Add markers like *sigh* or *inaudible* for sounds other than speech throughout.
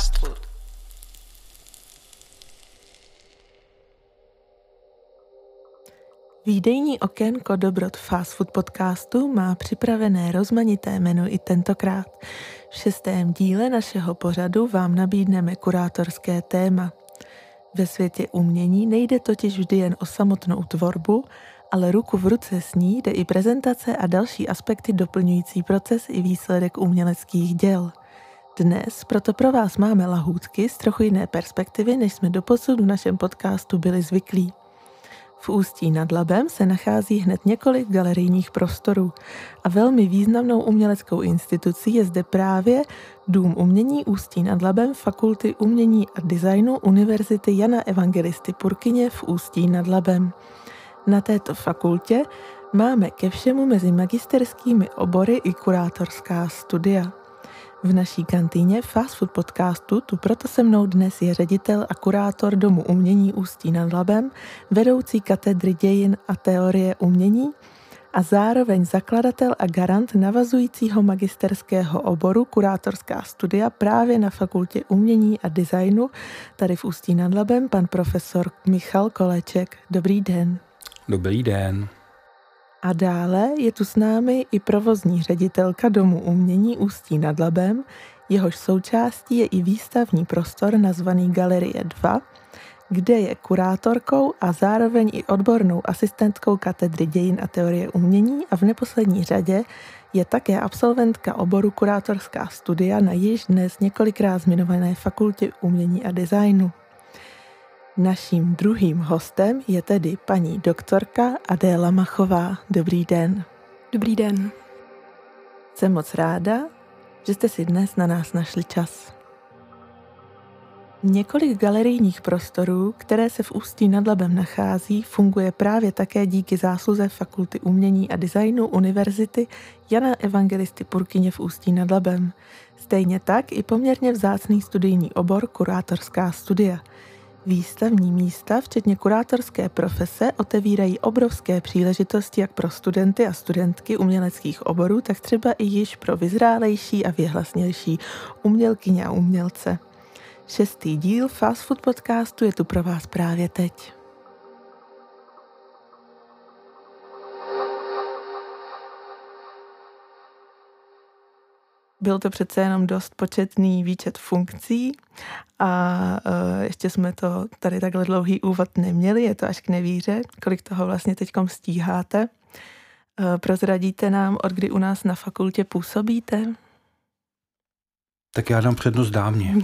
Fast Food. Výdejní okénko Dobrot Fast Food podcastu má připravené rozmanité menu i tentokrát. V šestém díle našeho pořadu vám nabídneme kurátorské téma. Ve světě umění nejde totiž vždy jen o samotnou tvorbu, ale ruku v ruce s ní jde i prezentace a další aspekty doplňující proces i výsledek uměleckých děl. Dnes proto pro vás máme lahůdky z trochu jiné perspektivy, než jsme doposud v našem podcastu byli zvyklí. V Ústí nad Labem se nachází hned několik galerijních prostorů a velmi významnou uměleckou institucí je zde právě Dům umění Ústí nad Labem Fakulty umění a designu Univerzity Jana Evangelisty Purkyně v Ústí nad Labem. Na této fakultě máme ke všemu mezi magisterskými obory i kurátorská studia. V naší kantýně Fast Food podcastu tu proto se mnou dnes je ředitel a kurátor Domu umění Ústí nad Labem, vedoucí katedry dějin a teorie umění a zároveň zakladatel a garant navazujícího magisterského oboru kurátorská studia právě na Fakultě umění a designu tady v Ústí nad Labem pan profesor Michal Koleček. Dobrý den. Dobrý den. A dále je tu s námi i provozní ředitelka Domu umění Ústí nad Labem, jehož součástí je i výstavní prostor nazvaný Galerie 2, kde je kurátorkou a zároveň i odbornou asistentkou katedry dějin a teorie umění a v neposlední řadě je také absolventka oboru kurátorská studia na již dnes několikrát zmiňované fakultě umění a designu. Naším druhým hostem je tedy paní doktorka Adéla Machová. Dobrý den. Dobrý den. Jsem moc ráda, že jste si dnes na nás našli čas. Několik galerijních prostorů, které se v Ústí nad Labem nachází, funguje právě také díky zásluze Fakulty umění a designu Univerzity Jana Evangelisty Purkyně v Ústí nad Labem. Stejně tak i poměrně vzácný studijní obor kurátorská studia – Výstavní místa, včetně kurátorské profese, otevírají obrovské příležitosti jak pro studenty a studentky uměleckých oborů, tak třeba i již pro vyzrálejší a věhlasnější umělkyně a umělce. Šestý díl Fast Food podcastu je tu pro vás právě teď. Byl to přece jenom dost početný výčet funkcí a uh, ještě jsme to tady takhle dlouhý úvod neměli, je to až k nevíře, kolik toho vlastně teď stíháte. Uh, prozradíte nám, od kdy u nás na fakultě působíte? Tak já dám přednost dámě.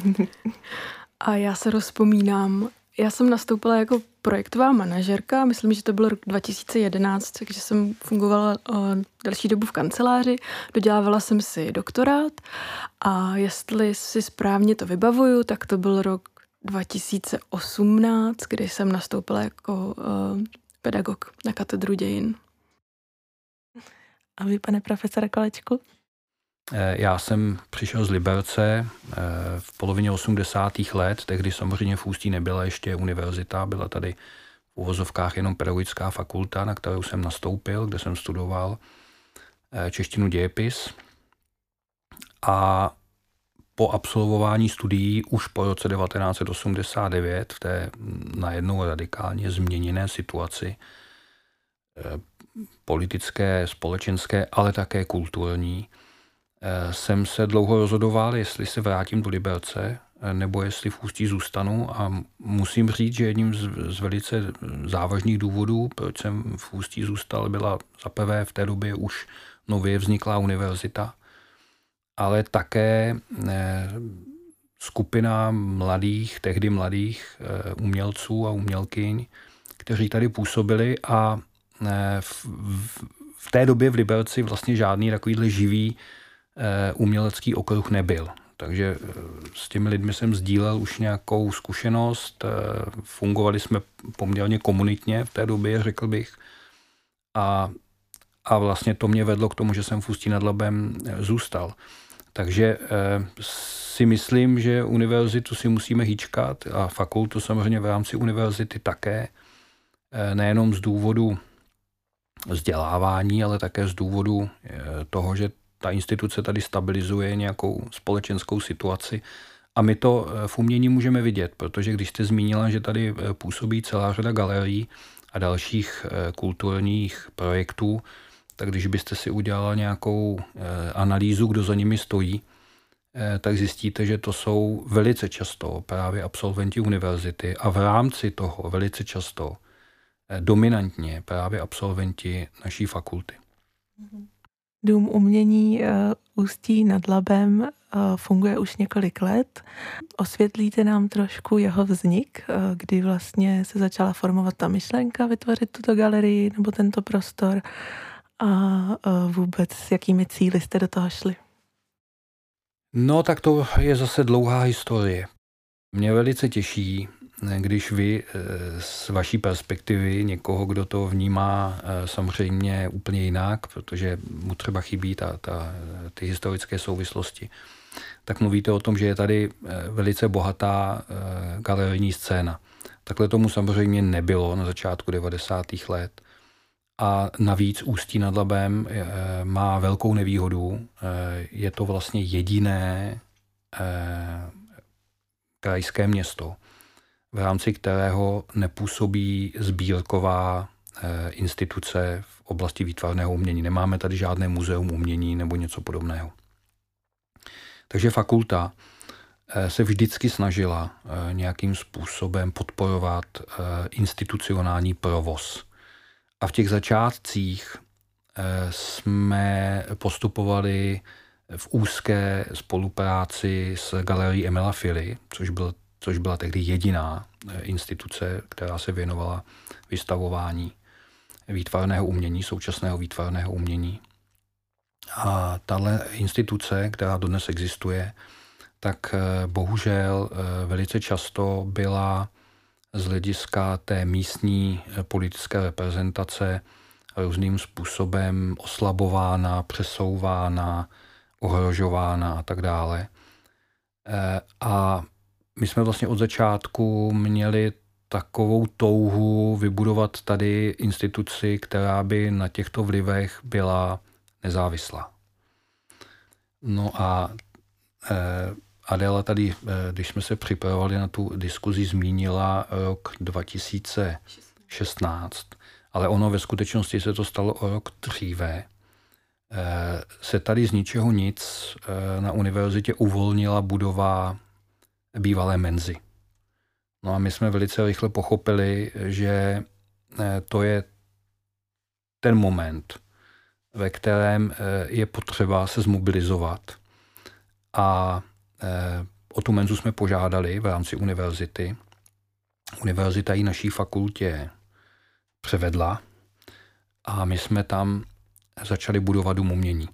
*laughs* a já se rozpomínám, já jsem nastoupila jako projektová manažerka, myslím, že to byl rok 2011, takže jsem fungovala uh, další dobu v kanceláři, dodělávala jsem si doktorát a jestli si správně to vybavuju, tak to byl rok 2018, kdy jsem nastoupila jako uh, pedagog na katedru dějin. A vy, pane profesore Kolečku? Eh, já jsem přišel z Liberce eh, v polovině 80. let, tehdy samozřejmě v Ústí nebyla ještě univerzita, byla tady v uvozovkách jenom pedagogická fakulta, na kterou jsem nastoupil, kde jsem studoval eh, češtinu dějepis. A po absolvování studií už po roce 1989 v té najednou radikálně změněné situaci politické, společenské, ale také kulturní, jsem se dlouho rozhodoval, jestli se vrátím do Liberce, eh, nebo jestli v Ústí zůstanu a musím říct, že jedním z, z velice závažných důvodů, proč jsem v Ústí zůstal, byla zaprvé v té době už nově vzniklá univerzita, ale také eh, skupina mladých, tehdy mladých umělců a umělkyň, kteří tady působili a v, v, v té době v Liberci vlastně žádný takovýhle živý Eh, umělecký okruh nebyl. Takže eh, s těmi lidmi jsem sdílel už nějakou zkušenost, eh, fungovali jsme poměrně komunitně v té době, řekl bych. A, a vlastně to mě vedlo k tomu, že jsem v Ústí nad Labem zůstal. Takže si myslím, že univerzitu si musíme hýčkat a fakultu samozřejmě v rámci univerzity také, nejenom z důvodu vzdělávání, ale také z důvodu toho, že ta instituce tady stabilizuje nějakou společenskou situaci A my to v umění můžeme vidět, protože když jste zmínila, že tady působí celá řada galerií a dalších kulturních projektů, tak když byste si udělala nějakou analýzu, kdo za nimi stojí, Eh, tak zjistíte, že to jsou velice často právě absolventi univerzity a v rámci toho velice často eh, dominantně právě absolventi naší fakulty. Dům umění eh, Ústí nad Labem funguje už několik let. Osvětlíte nám trošku jeho vznik, kdy vlastně se začala formovat ta myšlenka vytvořit tuto galerii nebo tento prostor a vůbec s jakými cíly jste do toho šli? No tak to je zase dlouhá historie. Mě velice těší, když vy eh, z vaší perspektivy někoho, kdo to vnímá eh, samozřejmě úplně jinak, protože mu třeba chybí ta, ta, ty historické souvislosti, tak mluvíte o tom, že je tady eh, velice bohatá galerijní scéna. Takhle tomu samozřejmě nebylo na začátku 90. let. A navíc Ústí nad Labem má velkou nevýhodu. Je to vlastně jediné krajské město, v rámci kterého nepůsobí sbírková instituce v oblasti výtvarného umění. Nemáme tady žádné muzeum umění nebo něco podobného. Takže fakulta se vždycky snažila nějakým způsobem podporovat institucionální provoz a v těch začátcích eh, jsme postupovali v úzké spolupráci s galerií Emila Fili, což, byl, což byla tehdy jediná eh, instituce, která se věnovala vystavování výtvarného umění, současného výtvarného umění. A tahle instituce, která dodnes existuje, tak eh, bohužel velice často byla z hlediska té místní eh, politické reprezentace různým způsobem oslabována, přesouvána, ohrožována a tak dále. Eh, a my jsme vlastně od začátku měli takovou touhu vybudovat tady instituci, která by na těchto vlivech byla nezávislá. No a eh, Adela tady, eh, když jsme se připravovali na tu diskuzi, zmínila rok 2016, ale ono ve skutečnosti se to stalo o rok dříve. Eh, se tady z ničeho nic na univerzitě uvolnila budova bývalé menzy. No a my jsme velice rychle pochopili, že to je ten moment, ve kterém je potřeba se zmobilizovat a Eh, o tu menzu jsme požádali v rámci univerzity. Univerzita ji naší fakultě převedla a my jsme tam začali budovat dům umění.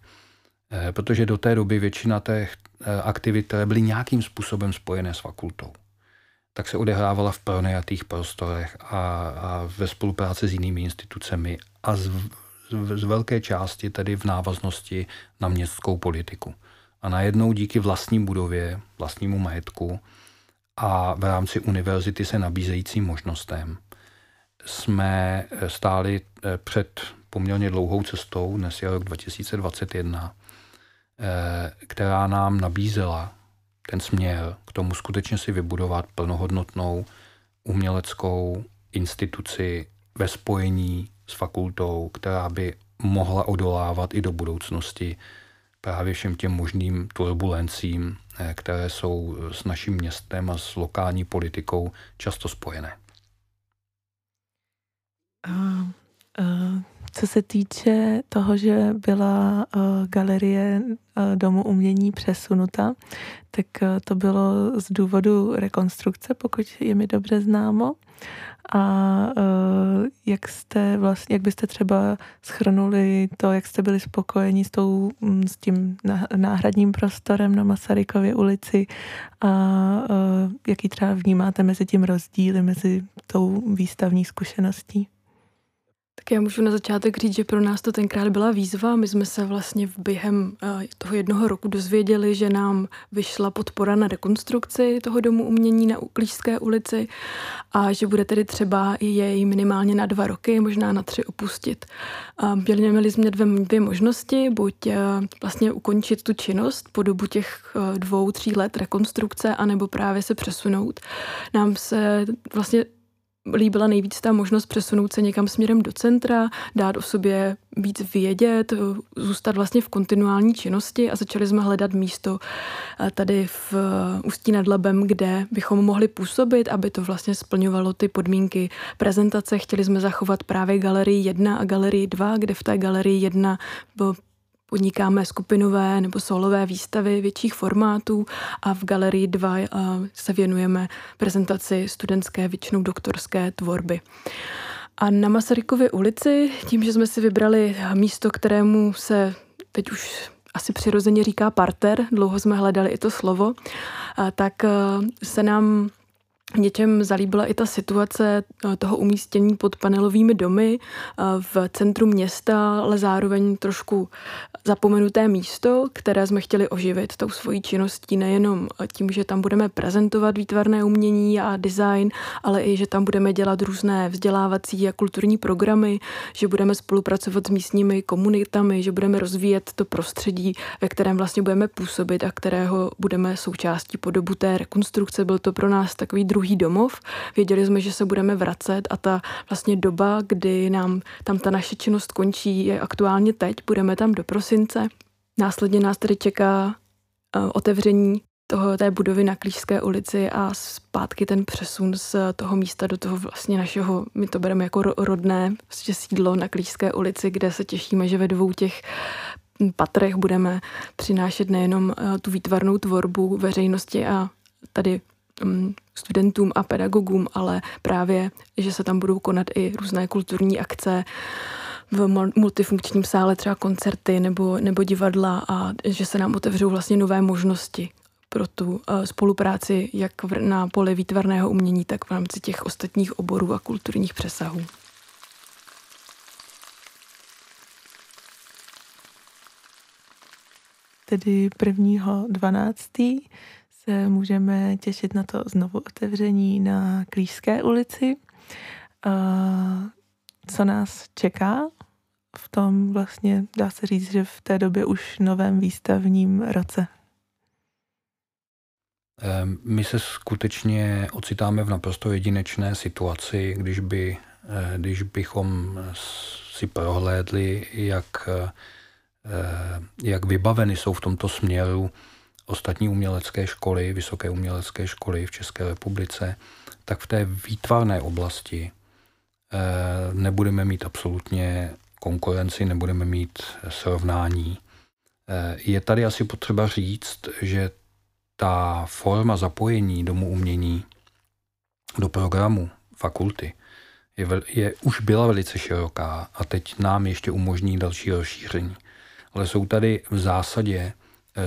Eh, protože do té doby většina těch eh, aktivit, které byly nějakým způsobem spojené s fakultou, tak se odehrávala v pronajatých prostorech a, a ve spolupráci s jinými institucemi a z, z, z velké části tedy v návaznosti na městskou politiku. A najednou díky vlastní budově, vlastnímu majetku a v rámci univerzity se nabízejícím možnostem jsme stáli eh, před poměrně dlouhou cestou, dnes je rok 2021, eh, která nám nabízela ten směr k tomu skutečně si vybudovat plnohodnotnou uměleckou instituci ve spojení s fakultou, která by mohla odolávat i do budoucnosti právě všem těm možným turbulencím, eh, které jsou s naším městem a s lokální politikou často spojené. A, a, co se týče toho, že byla uh, galerie uh, Domu umění přesunuta, tak uh, to bylo z důvodu rekonstrukce, pokud je mi dobře známo a uh, jak jste vlastně, jak byste třeba schrnuli to, jak jste byli spokojeni s, tou, mm, s tím náhradním prostorem na Masarykově ulici a uh, jaký třeba vnímáte mezi tím rozdíly, mezi tou výstavní zkušeností? Tak já můžu na začátek říct, že pro nás to tenkrát byla výzva. My jsme se vlastně během eh, toho jednoho roku dozvěděli, že nám vyšla podpora na rekonstrukci toho domu umění na Klížské ulici a že bude tedy třeba jej minimálně na dva roky, možná na tři opustit. Měli, měli jsme dvě, dvě možnosti, buď eh, vlastně ukončit tu činnost po dobu těch eh, dvou, tří let rekonstrukce, anebo právě se přesunout. Nám se vlastně líbila nejvíc ta možnost přesunout se někam směrem do centra, dát o sobě víc vědět, zůstat vlastně v kontinuální činnosti a začali jsme hledat místo eh, tady v eh, Ústí nad Labem, kde bychom mohli působit, aby to vlastně splňovalo ty podmínky prezentace. Chtěli jsme zachovat právě galerii 1 a galerii 2, kde v té galerii 1 podnikáme skupinové nebo solové výstavy větších formátů a v Galerii 2 eh, se věnujeme prezentaci studentské, většinou doktorské tvorby. A na Masarykově ulici, tím, že jsme si vybrali místo, kterému se teď už asi přirozeně říká parter, dlouho jsme hledali i to slovo, tak eh, se nám něčem zalíbila i ta situace eh, toho umístění pod panelovými domy eh, v centru města, ale zároveň trošku zapomenuté místo, které jsme chtěli oživit tou svojí činností, nejenom tím, že tam budeme prezentovat výtvarné umění a design, ale i, že tam budeme dělat různé vzdělávací a kulturní programy, že budeme spolupracovat s místními komunitami, že budeme rozvíjet to prostředí, ve kterém vlastně budeme působit a kterého budeme součástí po dobu té rekonstrukce. Byl to pro nás takový druhý druhý domov. Věděli jsme, že se budeme vracet a ta vlastně doba, kdy nám tam ta naše činnost končí, je aktuálně teď. Budeme tam do prosince. Následně nás tedy čeká uh, otevření toho, té budovy na Klížské ulici a zpátky ten přesun z toho místa do toho vlastně našeho, my to bereme jako rodné vlastně sídlo na Klížské ulici, kde se těšíme, že ve dvou těch patrech budeme přinášet nejenom eh, tu výtvarnou tvorbu veřejnosti a tady studentům a pedagogům, ale právě, že se tam budou konat i různé kulturní akce, v multifunkčním sále třeba koncerty nebo, nebo divadla a že se nám otevřou vlastně nové možnosti pro tu uh, spolupráci jak na poli výtvarného umění, tak v rámci těch ostatních oborů a kulturních přesahů. Tedy 1.12 se můžeme těšit na to znovu otevření na Klížské ulici. Co nás čeká v tom vlastně, dá se říct, že v té době už novém výstavním roce? Ehm, my se skutečně ocitáme v naprosto jedinečné situaci, když, by, eh, když bychom si prohlédli, jak, eh, jak vybaveny jsou v tomto směru ostatní umělecké školy, vysoké umělecké školy v České republice, tak v té výtvarné oblasti eh, nebudeme mít absolutně konkurenci, nebudeme mít srovnání. Eh, je tady asi potřeba říct, že ta forma zapojení domu umění do programu fakulty je, je, už byla velice široká a teď nám ještě umožní další rozšíření. Ale jsou tady v zásadě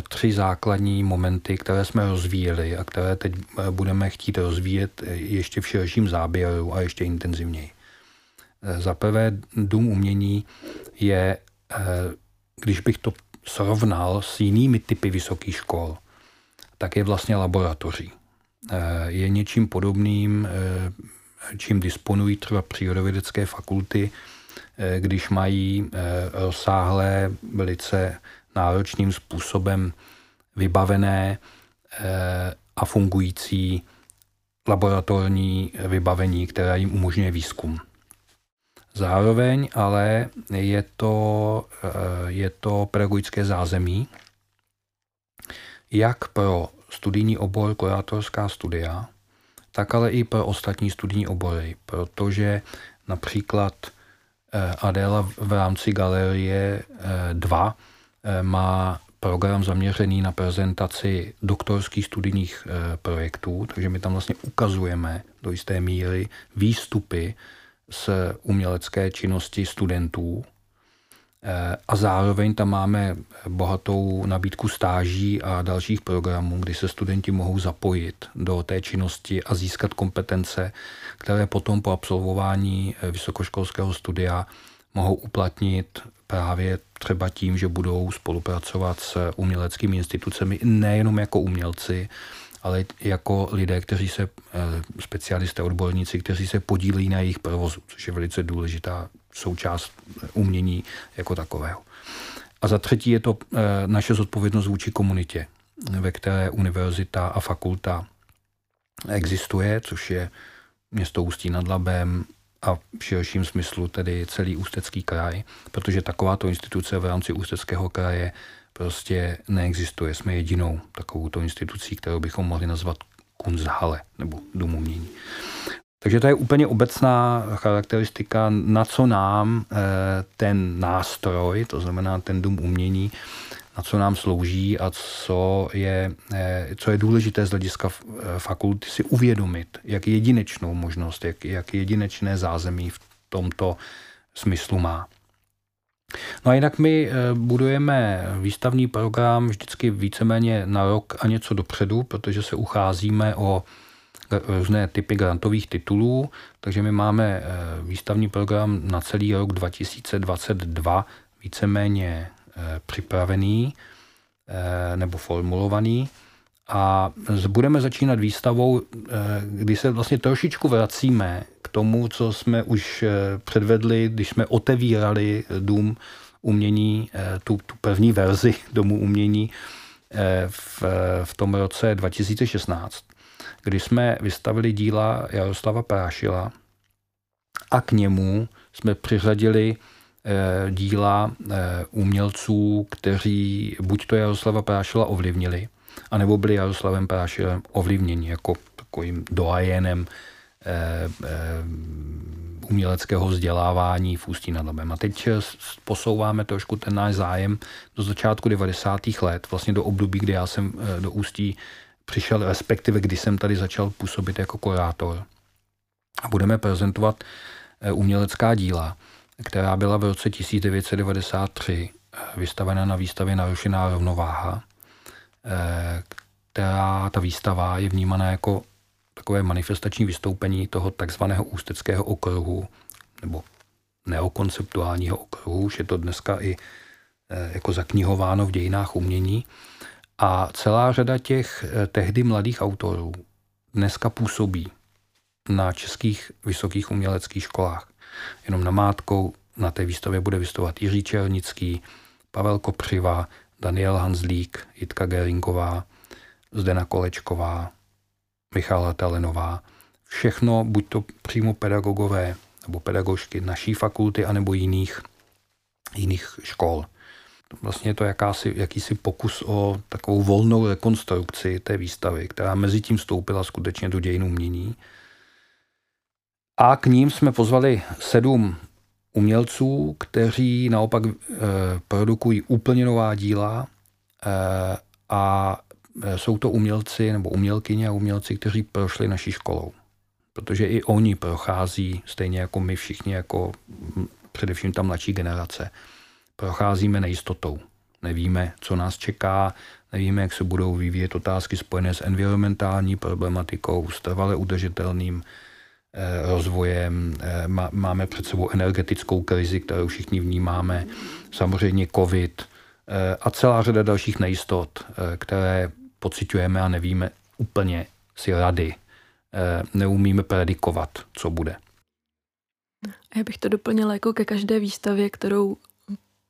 tři základní momenty, které jsme rozvíjeli a které teď eh, budeme chtít rozvíjet eh, ještě v širším záběru a ještě intenzivněji. Za prvé, dům umění je, když bych to srovnal s jinými typy vysokých škol, tak je vlastně laboratoří. Je něčím podobným, čím disponují třeba přírodovědecké fakulty, když mají rozsáhlé, velice náročným způsobem vybavené eh, a fungující laboratorní vybavení, které jim umožňuje výzkum. Zároveň ale je to, eh, je to pedagogické zázemí, jak pro studijní obor kurátorská studia, tak ale i pro ostatní studijní obory, protože například eh, Adéla v rámci galerie 2 Eh, má program zaměřený na prezentaci doktorských studijních eh, projektů, takže my tam vlastně ukazujeme do jisté míry výstupy z umělecké činnosti studentů. a zároveň tam máme bohatou nabídku stáží a dalších programů, kdy se studenti mohou zapojit do té činnosti a získat kompetence, které potom po absolvování vysokoškolského studia mohou uplatnit právě třeba tím, že budou spolupracovat s uměleckými institucemi nejenom jako umělci, ale jako lidé, kteří se, eh, specialisté, odborníci, kteří se podílejí na jejich provozu, což je velice důležitá součást umění jako takového. A za třetí je to eh, naše zodpovědnost vůči komunitě, ve které univerzita a fakulta existuje, což je město Ústí nad Labem, a v širším smyslu tedy celý Ústecký kraj, protože takováto instituce v rámci Ústeckého kraje prostě neexistuje. Jsme jedinou takovouto institucí, kterou bychom mohli nazvat Kunzhalle nebo Dům umění. Takže to je úplně obecná charakteristika, na co nám eh, ten nástroj, to znamená ten dům umění, na co nám slouží a co je, eh, co je důležité z hlediska eh, fakulty si uvědomit, jak jedinečnou možnost, jak, jak jedinečné zázemí v tomto smyslu má. No a jinak my budujeme výstavní program vždycky víceméně na rok a něco dopředu, protože se ucházíme o různé typy grantových titulů, takže my máme výstavní program na celý rok 2022 víceméně Eh, připravený eh, nebo formulovaný. A budeme začínat výstavou, eh, kdy se vlastně trošičku vracíme k tomu, co jsme už předvedli, když jsme otevírali dům umění, tu, tu první verzi *laughs* domu umění v, v tom roce 2016, kdy jsme vystavili díla Jaroslava Prášila a k němu jsme přiřadili Eh, díla eh, umělců, kteří buď to Jaroslava Prášila ovlivnili, anebo byli Jaroslavem Prášilem ovlivněni jako takovým doajenem eh, uměleckého vzdělávání v Ústí nad Labem. A teď posouváme trošku ten náš zájem do začátku 90. let, vlastně do období, kdy já jsem do Ústí přišel, respektive kdy jsem tady začal působit jako kurátor. A budeme prezentovat umělecká díla která byla v roce 1993 eh, vystavena na výstavě Narušená rovnováha, eh, která ta výstava je vnímaná jako takové manifestační vystoupení toho takzvaného ústeckého okruhu, nebo neokonceptuálního okruhu, už je to dneska i eh, jako zaknihováno v dějinách umění. A celá řada těch tehdy mladých autorů dneska působí na českých vysokých uměleckých školách. Jenom namátkou na té výstavě bude vystupovat Jiří Černický, Pavel Kopřiva, Daniel Hanzlík, Jitka Geringová, Zdena Kolečková, Michála Talenová. Všechno, buď to přímo pedagogové nebo pedagožky naší fakulty, anebo jiných, jiných škol. Vlastně je to jakási, jakýsi pokus o takovou volnou rekonstrukci té výstavy, která mezi tím vstoupila skutečně do dějin umění a k ním jsme pozvali sedm umělců, kteří naopak e, produkují úplně nová díla e, a eh, jsou to umělci nebo umělkyně a umělci, kteří prošli naší školou. Protože i oni prochází, stejně jako my všichni, jako především ta mladší generace, procházíme nejistotou. Nevíme, co nás čeká, nevíme, jak se budou vyvíjet otázky spojené s environmentální problematikou, s trvale udržitelným Eh, rozvojem. Eh, máme před sebou energetickou krizi, kterou všichni vnímáme, samozřejmě covid eh, a celá řada dalších nejistot, které pocitujeme a nevíme úplně si rady. Neumíme predikovat, co bude. Já bych to doplnila jako ke každé výstavě, kterou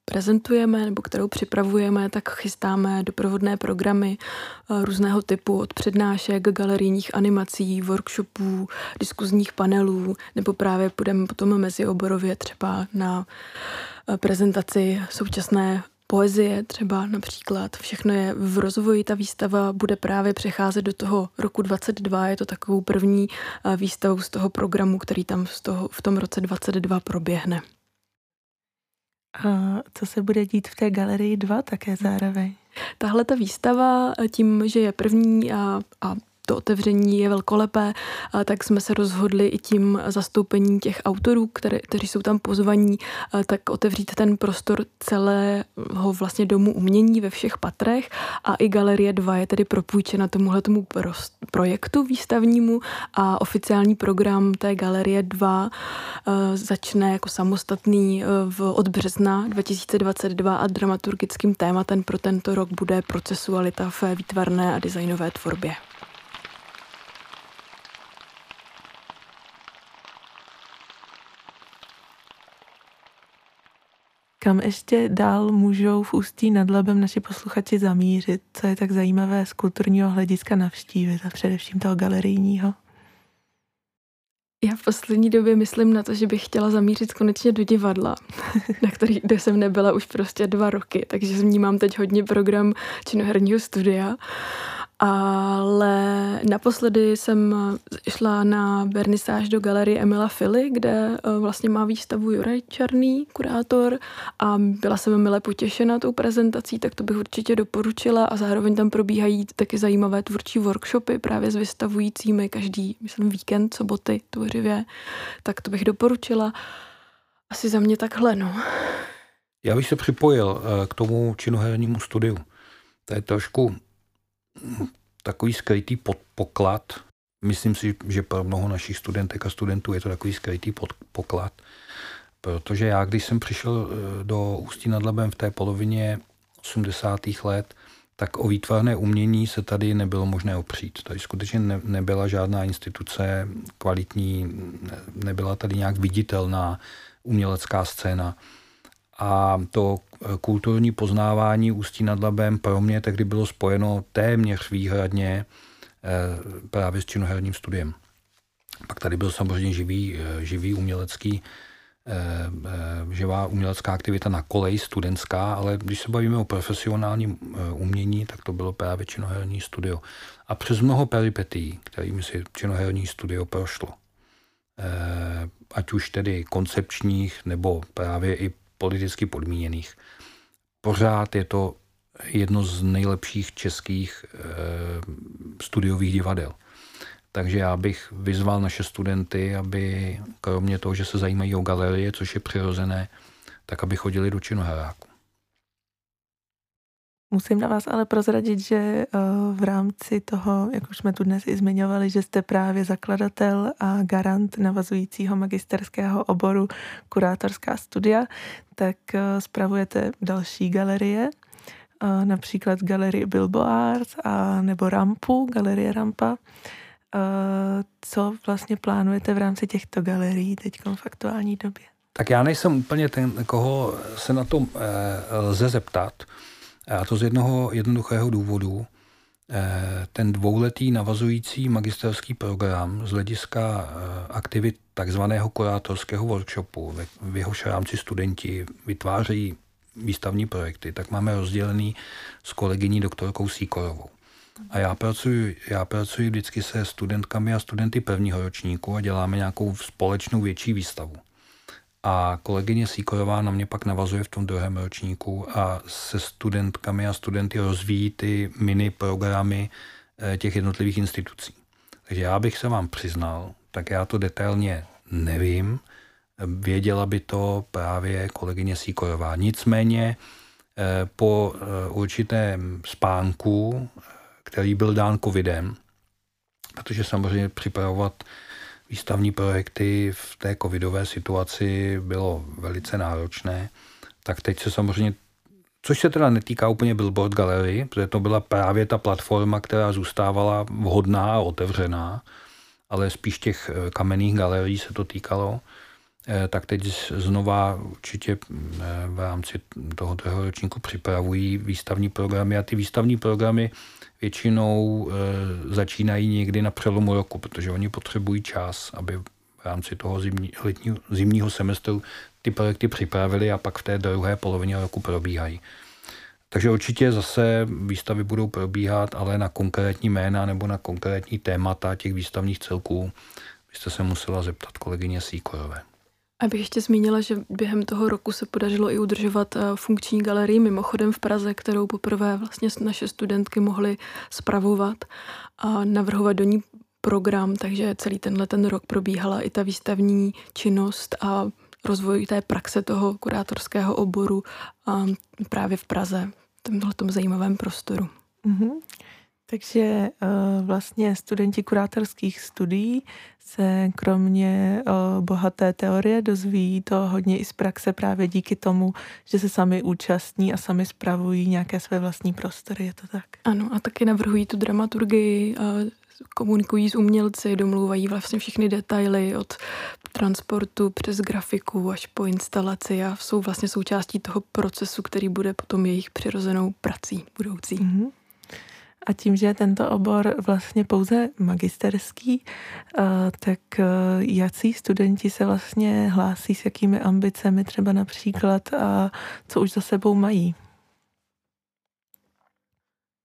prezentujeme nebo kterou připravujeme, tak chystáme doprovodné programy eh, různého typu od přednášek, galerijních animací, workshopů, diskuzních panelů, nebo právě půjdeme potom mezioborově třeba na eh, prezentaci současné poezie třeba například. Všechno je v rozvoji, ta výstava bude právě přecházet do toho roku 22, je to takovou první eh, výstavou z toho programu, který tam z toho, v tom roce 22 proběhne. A co se bude dít v té galerii 2 také zároveň? Tahle ta výstava tím, že je první a, a to otevření je velkolepé, tak jsme se rozhodli i tím zastoupení těch autorů, které, kteří jsou tam pozvaní, tak otevřít ten prostor celého vlastně domu umění ve všech patrech a i Galerie 2 je tedy propůjčena tomuhle tomu projektu výstavnímu a oficiální program té Galerie 2 začne jako samostatný v, od března 2022 a dramaturgickým tématem pro tento rok bude procesualita v výtvarné a designové tvorbě. Kam ještě dál můžou v Ústí nad Labem naši posluchači zamířit? Co je tak zajímavé z kulturního hlediska navštívit a především toho galerijního? Já v poslední době myslím na to, že bych chtěla zamířit konečně do divadla, *laughs* na který, kde jsem nebyla už prostě dva roky, takže vnímám teď hodně program činoherního studia ale naposledy jsem šla na vernisáž do galerie Emila Fili, kde eh, vlastně má výstavu Juraj Černý, kurátor, a byla jsem milé potěšena tou prezentací, tak to bych určitě doporučila a zároveň tam probíhají taky zajímavé tvůrčí workshopy právě s vystavujícími každý, myslím, víkend, soboty tvořivě, tak to bych doporučila. Asi za mě takhle, no. Já bych se připojil eh, k tomu činohernímu studiu. To je trošku takový skrytý poklad. Myslím si, že pro mnoho našich studentek a studentů je to takový skrytý poklad, protože já, když jsem přišel eh, do Ústí nad Labem v té polovině 80. let, tak o výtvarné umění se tady nebylo možné opřít. Tady skutečně ne, nebyla žádná instituce kvalitní, nebyla tady nějak viditelná umělecká scéna. A to kulturní poznávání Ústí nad Labem pro mě tehdy bylo spojeno téměř výhradně eh, právě s činoherním studiem. Pak tady byl samozřejmě živý, eh, živý umělecký, eh, živá umělecká aktivita na koleji studentská, ale když se bavíme o profesionálním umění, tak to bylo právě činoherní studio. A přes mnoho peripetí, kterými si činoherní studio prošlo, ať už tedy koncepčních, nebo právě i politicky podmíněných. Pořád je to jedno z nejlepších českých e, studiových divadel. Takže já bych vyzval naše studenty, aby kromě toho, že se zajímají o galerie, což je přirozené, tak aby chodili do činoheráku. Musím na vás ale prozradit, že eh, v rámci toho, jak už jsme tu dnes i zmiňovali, že jste právě zakladatel a garant navazujícího magisterského oboru kurátorská studia, tak eh, spravujete další galerie, eh, například galerii Bilboards a nebo Rampu, galerie Rampa. Co vlastně plánujete v rámci těchto galerií teď v aktuální době? Tak já nejsem úplně ten, koho se na to lze zeptat, a to z jednoho jednoduchého důvodu. Eh, ten dvouletý navazující magisterský program z hlediska eh, aktivit takzvaného kurátorského workshopu, v jehož rámci studenti vytvářejí výstavní projekty, tak máme rozdělený s kolegyní doktorkou Síkorovou. A já pracuji, já pracuji vždycky se studentkami a studenty prvního ročníku a děláme nějakou společnou větší výstavu. A kolegyně Síkorová na mě pak navazuje v tom druhém ročníku a se studentkami a studenty rozvíjí ty mini programy eh, těch jednotlivých institucí. Takže já bych se vám přiznal, tak já to detailně nevím. Věděla by to právě kolegyně Síkorová. Nicméně eh, po eh, určitém spánku, který byl dán covidem, protože samozřejmě připravovat výstavní projekty v té covidové situaci bylo velice náročné, tak teď se samozřejmě Což se teda netýká úplně Billboard Gallery, protože to byla právě ta platforma, která zůstávala vhodná a otevřená, ale spíš těch eh, kamenných galerií se to týkalo. Eh, tak teď znova určitě eh, v rámci toho ročníku připravují výstavní programy a ty výstavní programy většinou e, začínají někdy na přelomu roku, protože oni potřebují čas, aby v rámci toho zimní, letního, zimního semestru ty projekty připravili a pak v té druhé polovině roku probíhají. Takže určitě zase výstavy budou probíhat, ale na konkrétní jména nebo na konkrétní témata těch výstavních celků byste se musela zeptat kolegyně Síkorové. Abych ještě zmínila, že během toho roku se podařilo i udržovat funkční galerii mimochodem v Praze, kterou poprvé vlastně naše studentky mohly spravovat a navrhovat do ní program, takže celý tenhle ten rok probíhala i ta výstavní činnost a rozvoj té praxe toho kurátorského oboru právě v Praze, v tomhle zajímavém prostoru. Mm-hmm. Takže uh, vlastně studenti kurátorských studií se kromě uh, bohaté teorie dozví to hodně i z praxe právě díky tomu, že se sami účastní a sami spravují nějaké své vlastní prostory, je to tak? Ano, a taky navrhují tu dramaturgii, uh, komunikují s umělci, domlouvají vlastně všechny detaily od transportu přes grafiku až po instalaci a jsou vlastně součástí toho procesu, který bude potom jejich přirozenou prací budoucí. Mm-hmm. A tím, že je tento obor vlastně pouze magisterský, eh, tak eh, jací studenti se vlastně hlásí s jakými ambicemi třeba například a co už za sebou mají?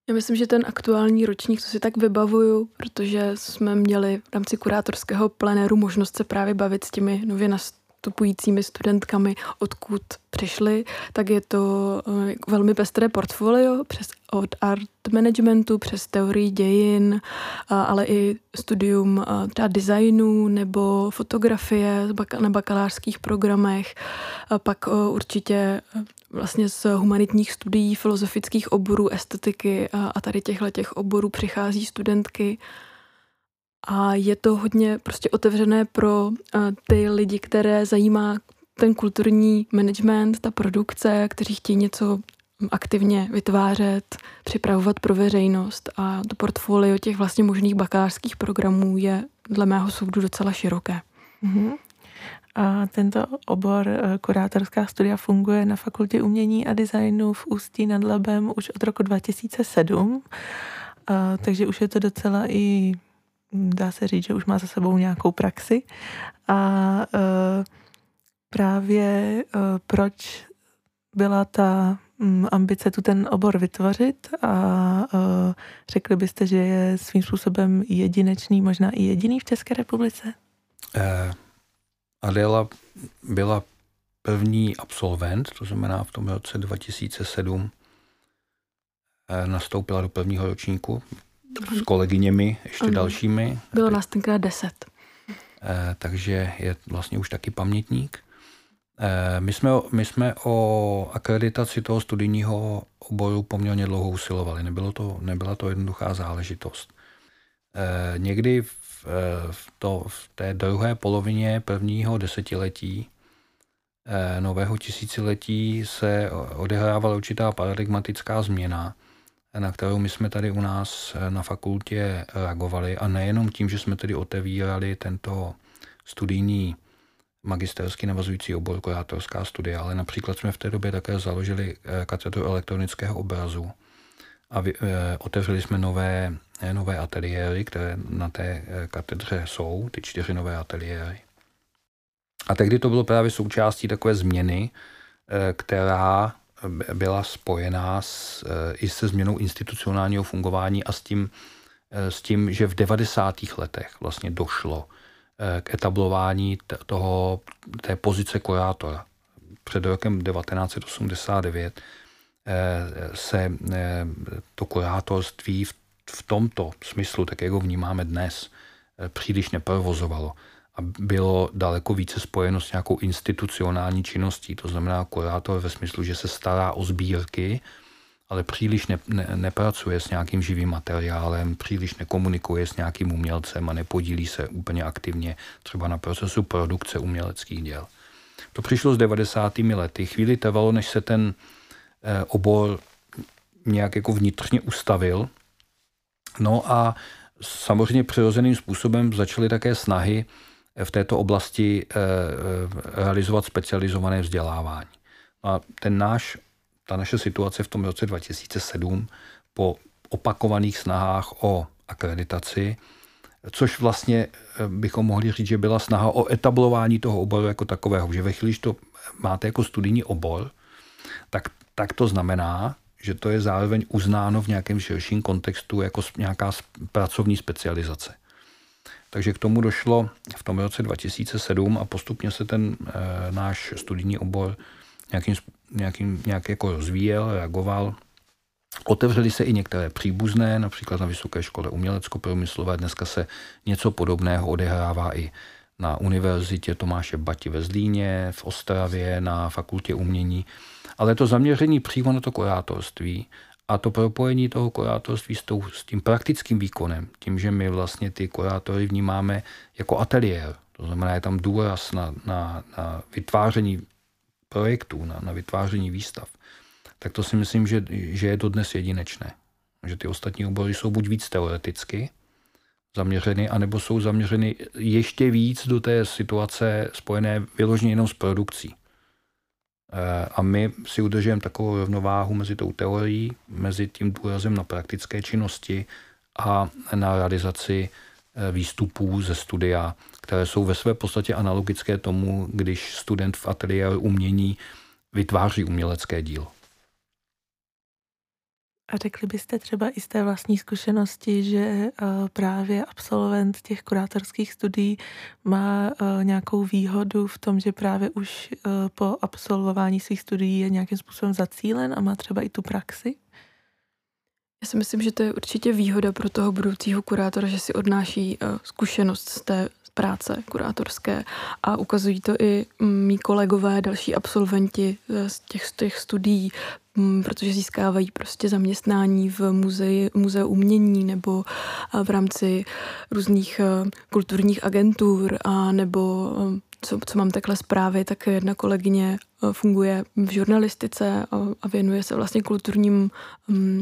Já myslím, že ten aktuální ročník, co si tak vybavuju, protože jsme měli v rámci kurátorského plenéru možnost se právě bavit s těmi nově nastupujícími studentkami, odkud přišli, tak je to eh, velmi pestré portfolio přes od art managementu přes teorii dějin, ale i studium třeba designu nebo fotografie na bakalářských programech, pak určitě vlastně z humanitních studií, filozofických oborů, estetiky a tady těchto těch oborů přichází studentky. A je to hodně prostě otevřené pro ty lidi, které zajímá ten kulturní management, ta produkce, kteří chtějí něco aktivně vytvářet, připravovat pro veřejnost a to portfolio těch vlastně možných bakalářských programů je dle mého soudu docela široké. Mm-hmm. A tento obor eh, kurátorská studia funguje na Fakultě umění a designu v Ústí nad Labem už od roku 2007, a, takže už je to docela i, dá se říct, že už má za sebou nějakou praxi. A, eh, právě eh, proč byla ta Mm, ambice tu ten obor vytvořit a uh, řekli byste, že je svým způsobem jedinečný, možná i jediný v České republice? Adela byla první absolvent, to znamená v tom roce 2007 eh, nastoupila do prvního ročníku s kolegyněmi, ještě ano. dalšími. Bylo nás tenkrát deset. Eh, takže je vlastně už taky pamětník. Eh, my jsme, my jsme o akreditaci toho studijního oboru poměrně dlouho usilovali. Nebylo to, nebyla to jednoduchá záležitost. Eh, někdy v, v, to, v té druhé polovině prvního desetiletí nového tisíciletí se odehrávala určitá paradigmatická změna, na kterou my jsme tady u nás na fakultě reagovali a nejenom tím, že jsme tedy otevírali tento studijní magisterský navazující obor kurátorská studie, ale například jsme v té době také založili eh, katedru elektronického obrazu a vy, e, otevřeli jsme nové, eh, nové ateliéry, které na té katedře jsou, ty čtyři nové ateliéry. A tehdy to bylo právě součástí takové změny, která byla spojená s, e, i se změnou institucionálního fungování a s tím, s tím, že v 90. letech vlastně došlo k etablování toho, té pozice kurátora. Před rokem 1989 eh, se eh, to kurátorství v, v tomto smyslu, tak jak ho vnímáme dnes, eh, příliš neprovozovalo bylo daleko více spojeno s nějakou institucionální činností. To znamená kurátor ve smyslu, že se stará o sbírky, ale příliš ne, ne, nepracuje s nějakým živým materiálem, příliš nekomunikuje s nějakým umělcem a nepodílí se úplně aktivně třeba na procesu produkce uměleckých děl. To přišlo z 90. lety. Chvíli trvalo, než se ten eh, obor nějak jako vnitřně ustavil. No a samozřejmě přirozeným způsobem začaly také snahy v této oblasti eh, eh, realizovat specializované vzdělávání. A ten náš ta naše situace v tom roce 2007 po opakovaných snahách o akreditaci, což vlastně eh, bychom mohli říct, že byla snaha o etablování toho oboru jako takového, že ve chvíli, že to máte jako studijní obor, tak, tak to znamená, že to je zároveň uznáno v nějakém širším kontextu jako nějaká pracovní specializace. Takže k tomu došlo v tom roce 2007 a postupně se ten e, náš studijní obor nějakým, nějakým, nějak jako rozvíjel, reagoval. Otevřely se i některé příbuzné, například na Vysoké škole umělecko-průmyslové. Dneska se něco podobného odehrává i na univerzitě Tomáše Bati ve Zlíně, v Ostravě, na fakultě umění. Ale to zaměření přímo na to kurátorství a to propojení toho kurátorství s, tou, s tím praktickým výkonem, tím, že my vlastně ty kurátory vnímáme jako ateliér, to znamená, je tam důraz na, na, na vytváření projektů, na, na vytváření výstav, tak to si myslím, že, že je to dnes jedinečné. Že ty ostatní obory jsou buď víc teoreticky zaměřeny, anebo jsou zaměřeny ještě víc do té situace spojené vyloženě jenom s produkcí. Eh, a my si udržujeme takovou rovnováhu mezi tou teorií, mezi tím důrazem na praktické činnosti a na realizaci eh, výstupů ze studia, které jsou ve své podstatě analogické tomu, když student v ateliéru umění vytváří umělecké dílo. A řekli byste třeba i z té vlastní zkušenosti, že eh, právě absolvent těch kurátorských studií má eh, nějakou výhodu v tom, že právě už eh, po absolvování svých studií je nějakým způsobem zacílen a má třeba i tu praxi? Já si myslím, že to je určitě výhoda pro toho budoucího kurátora, že si odnáší zkušenost z té práce kurátorské a ukazují to i mý kolegové, další absolventi z těch, z těch studií, protože získávají prostě zaměstnání v muzei, muzeu umění nebo v rámci různých kulturních agentur a nebo co, co mám takhle zprávy, tak jedna kolegyně funguje v žurnalistice a věnuje se vlastně kulturním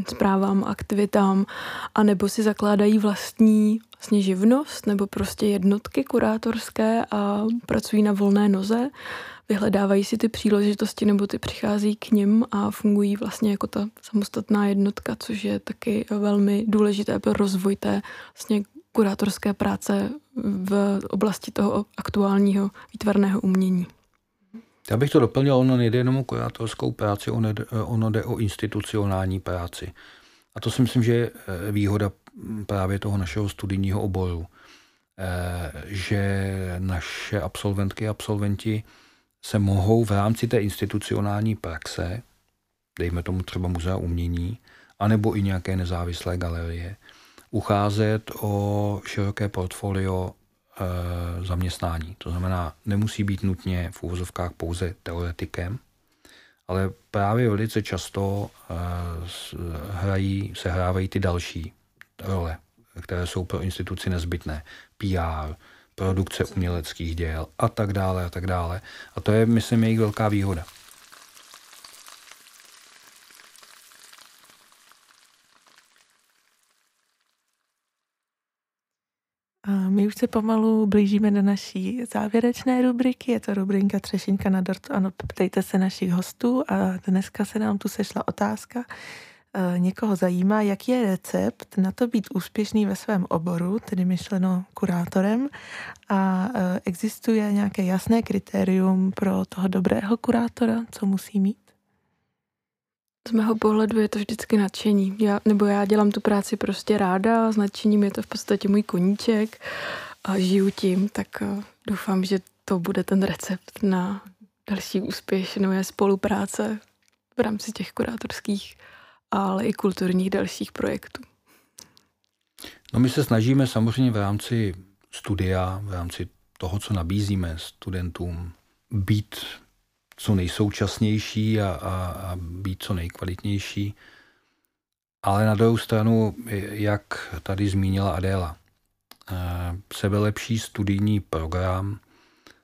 zprávám, aktivitám, a nebo si zakládají vlastní vlastně živnost nebo prostě jednotky kurátorské a pracují na volné noze vyhledávají si ty příležitosti nebo ty přichází k ním a fungují vlastně jako ta samostatná jednotka, což je taky velmi důležité pro rozvoj té vlastně kurátorské práce v oblasti toho aktuálního výtvarného umění. Já bych to doplnil, ono nejde jenom o kurátorskou práci, ono jde, ono jde o institucionální práci. A to si myslím, že je eh, výhoda právě toho našeho studijního oboru, eh, že naše absolventky a absolventi se mohou v rámci té institucionální praxe, dejme tomu třeba muzea umění, anebo i nějaké nezávislé galerie, ucházet o široké portfolio e, zaměstnání. To znamená, nemusí být nutně v úvozovkách pouze teoretikem, ale právě velice často e, hrají, se hrávají ty další role, které jsou pro instituci nezbytné. PR, produkce uměleckých děl a tak dále a tak dále. A to je, myslím, jejich velká výhoda. A my už se pomalu blížíme do naší závěrečné rubriky. Je to rubrinka Třešinka na dortu. Ano, ptejte se našich hostů a dneska se nám tu sešla otázka, někoho zajímá, jaký je recept na to být úspěšný ve svém oboru, tedy myšleno kurátorem, a eh, existuje nějaké jasné kritérium pro toho dobrého kurátora, co musí mít? Z mého pohledu je to vždycky nadšení. Já, nebo já dělám tu práci prostě ráda, s nadšením je to v podstatě můj koníček a žiju tím, tak eh, doufám, že to bude ten recept na další úspěšnou spolupráce v rámci těch kurátorských ale i kulturních dalších projektů. No my se snažíme samozřejmě v rámci studia, v rámci toho, co nabízíme studentům, být co nejsoučasnější a, a, a být co nejkvalitnější. Ale na druhou stranu, jak tady zmínila Adéla, eh, sebelepší studijní program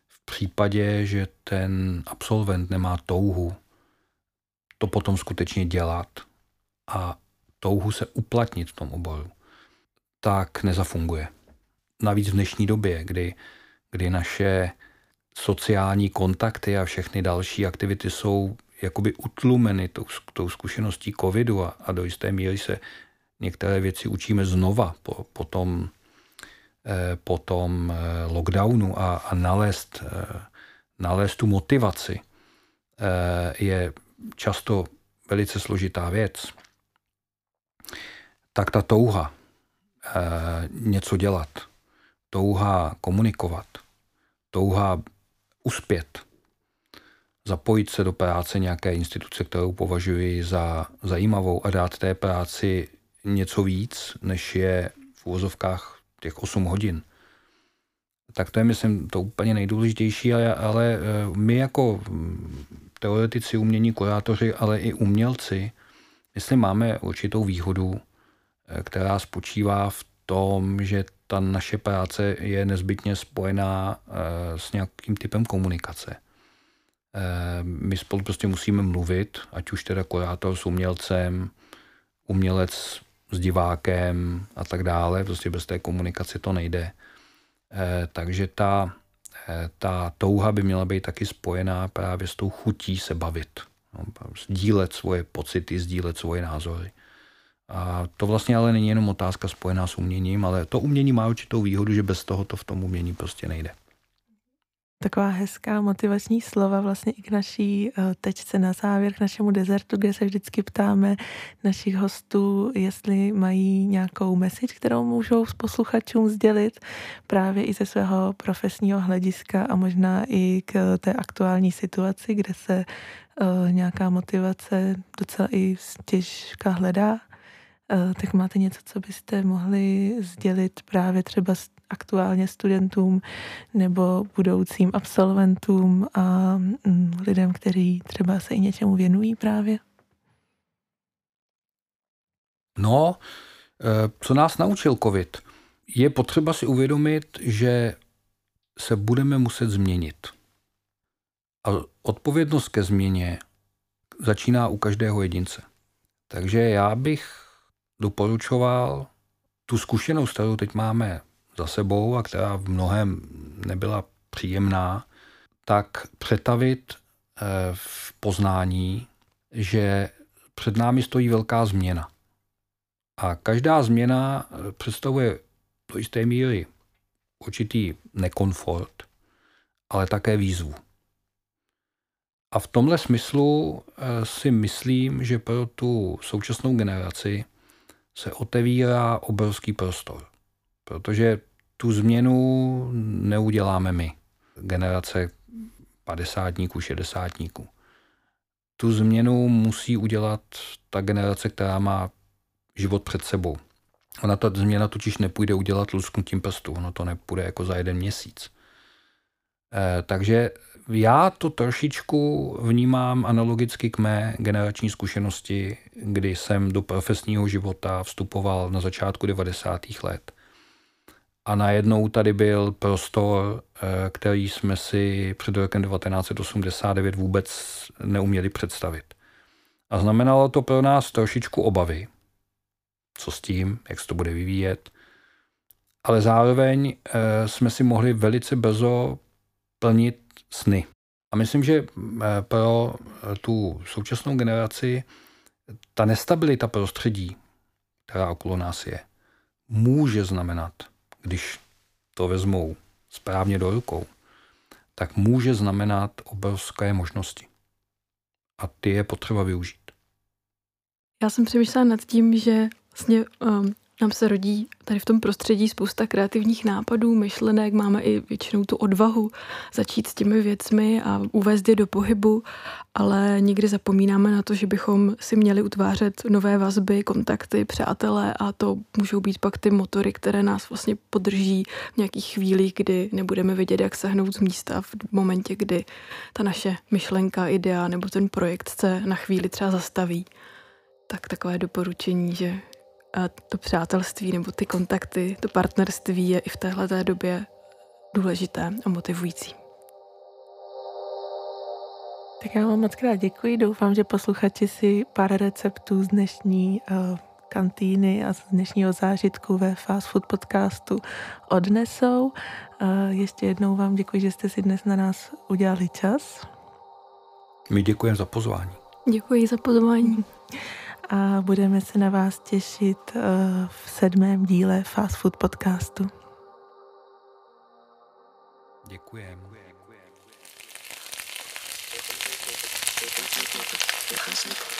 v případě, že ten absolvent nemá touhu to potom skutečně dělat, a touhu se uplatnit v tom oboru, tak nezafunguje. Navíc v dnešní době, kdy, kdy naše sociální kontakty a všechny další aktivity jsou jakoby utlumeny tou, tou zkušeností covidu a, a do jisté míry se některé věci učíme znova po, po tom, eh, po tom eh, lockdownu a, a nalézt, eh, nalézt tu motivaci eh, je často velice složitá věc tak ta touha e, něco dělat, touha komunikovat, touha uspět, zapojit se do práce nějaké instituce, kterou považuji za zajímavou a dát té práci něco víc, než je v úvozovkách těch 8 hodin, tak to je, myslím, to úplně nejdůležitější, ale, ale eh, my jako hm, teoretici umění, kurátoři, ale i umělci, myslím, máme určitou výhodu, která spočívá v tom, že ta naše práce je nezbytně spojená eh, s nějakým typem komunikace. My spolu prostě musíme mluvit, ať už teda kurátor s umělcem, umělec s divákem a tak dále. Prostě bez té komunikace to nejde. Eh, takže ta, eh, ta touha by měla být taky spojená právě s tou chutí se bavit. No, sdílet svoje pocity, sdílet svoje názory. A to vlastně ale není jenom otázka spojená s uměním, ale to umění má určitou výhodu, že bez toho to v tom umění prostě nejde taková hezká motivační slova vlastně i k naší eh, tečce na závěr, k našemu dezertu, kde se vždycky ptáme našich hostů, jestli mají nějakou message, kterou můžou s posluchačům sdělit právě i ze svého profesního hlediska a možná i k té aktuální situaci, kde se uh, nějaká motivace docela i těžká hledá. Tak máte něco, co byste mohli sdělit právě třeba aktuálně studentům nebo budoucím absolventům a mm, lidem, kteří třeba se i něčemu věnují právě? No, eh, co nás naučil COVID? Je potřeba si uvědomit, že se budeme muset změnit. A odpovědnost ke změně začíná u každého jedince. Takže já bych doporučoval tu zkušenost, kterou teď máme za sebou a která v mnohem nebyla příjemná, tak přetavit eh, v poznání, že před námi stojí velká změna. A každá změna eh, představuje do jisté míry určitý nekomfort, ale také výzvu. A v tomhle smyslu eh, si myslím, že pro tu současnou generaci se otevírá obrovský prostor. Protože tu změnu neuděláme my, generace padesátníků, šedesátníků. Tu změnu musí udělat ta generace, která má život před sebou. Ona ta změna totiž nepůjde udělat lusknutím prstu, ono to nepůjde jako za jeden měsíc. E, takže já to trošičku vnímám analogicky k mé generační zkušenosti, kdy jsem do profesního života vstupoval na začátku 90. let a najednou tady byl prostor, eh, který jsme si před rokem 1989 vůbec neuměli představit. A znamenalo to pro nás trošičku obavy, co s tím, jak se to bude vyvíjet, ale zároveň eh, jsme si mohli velice brzo plnit sny. A myslím, že eh, pro tu současnou generaci ta nestabilita prostředí, která okolo nás je, může znamenat když to vezmou správně do rukou, tak může znamenat obrovské možnosti. A ty je potřeba využít. Já jsem přemýšlela nad tím, že vlastně um, nám se rodí tady v tom prostředí spousta kreativních nápadů, myšlenek, máme i většinou tu odvahu začít s těmi věcmi a uvést je do pohybu, ale někdy zapomínáme na to, že bychom si měli utvářet nové vazby, kontakty, přátelé a to můžou být pak ty motory, které nás vlastně podrží v nějakých chvílích, kdy nebudeme vědět, jak sehnout z místa v momentě, kdy ta naše myšlenka, idea nebo ten projekt se na chvíli třeba zastaví. Tak takové doporučení, že to přátelství nebo ty kontakty, to partnerství je i v téhle době důležité a motivující. Tak já vám moc krát děkuji. Doufám, že posluchači si pár receptů z dnešní uh, kantýny a z dnešního zážitku ve Fast Food podcastu odnesou. Uh, ještě jednou vám děkuji, že jste si dnes na nás udělali čas. My děkujeme za pozvání. Děkuji za pozvání a budeme se na vás těšit eh, v sedmém díle Fast Food podcastu. Děkujeme. Děkujeme.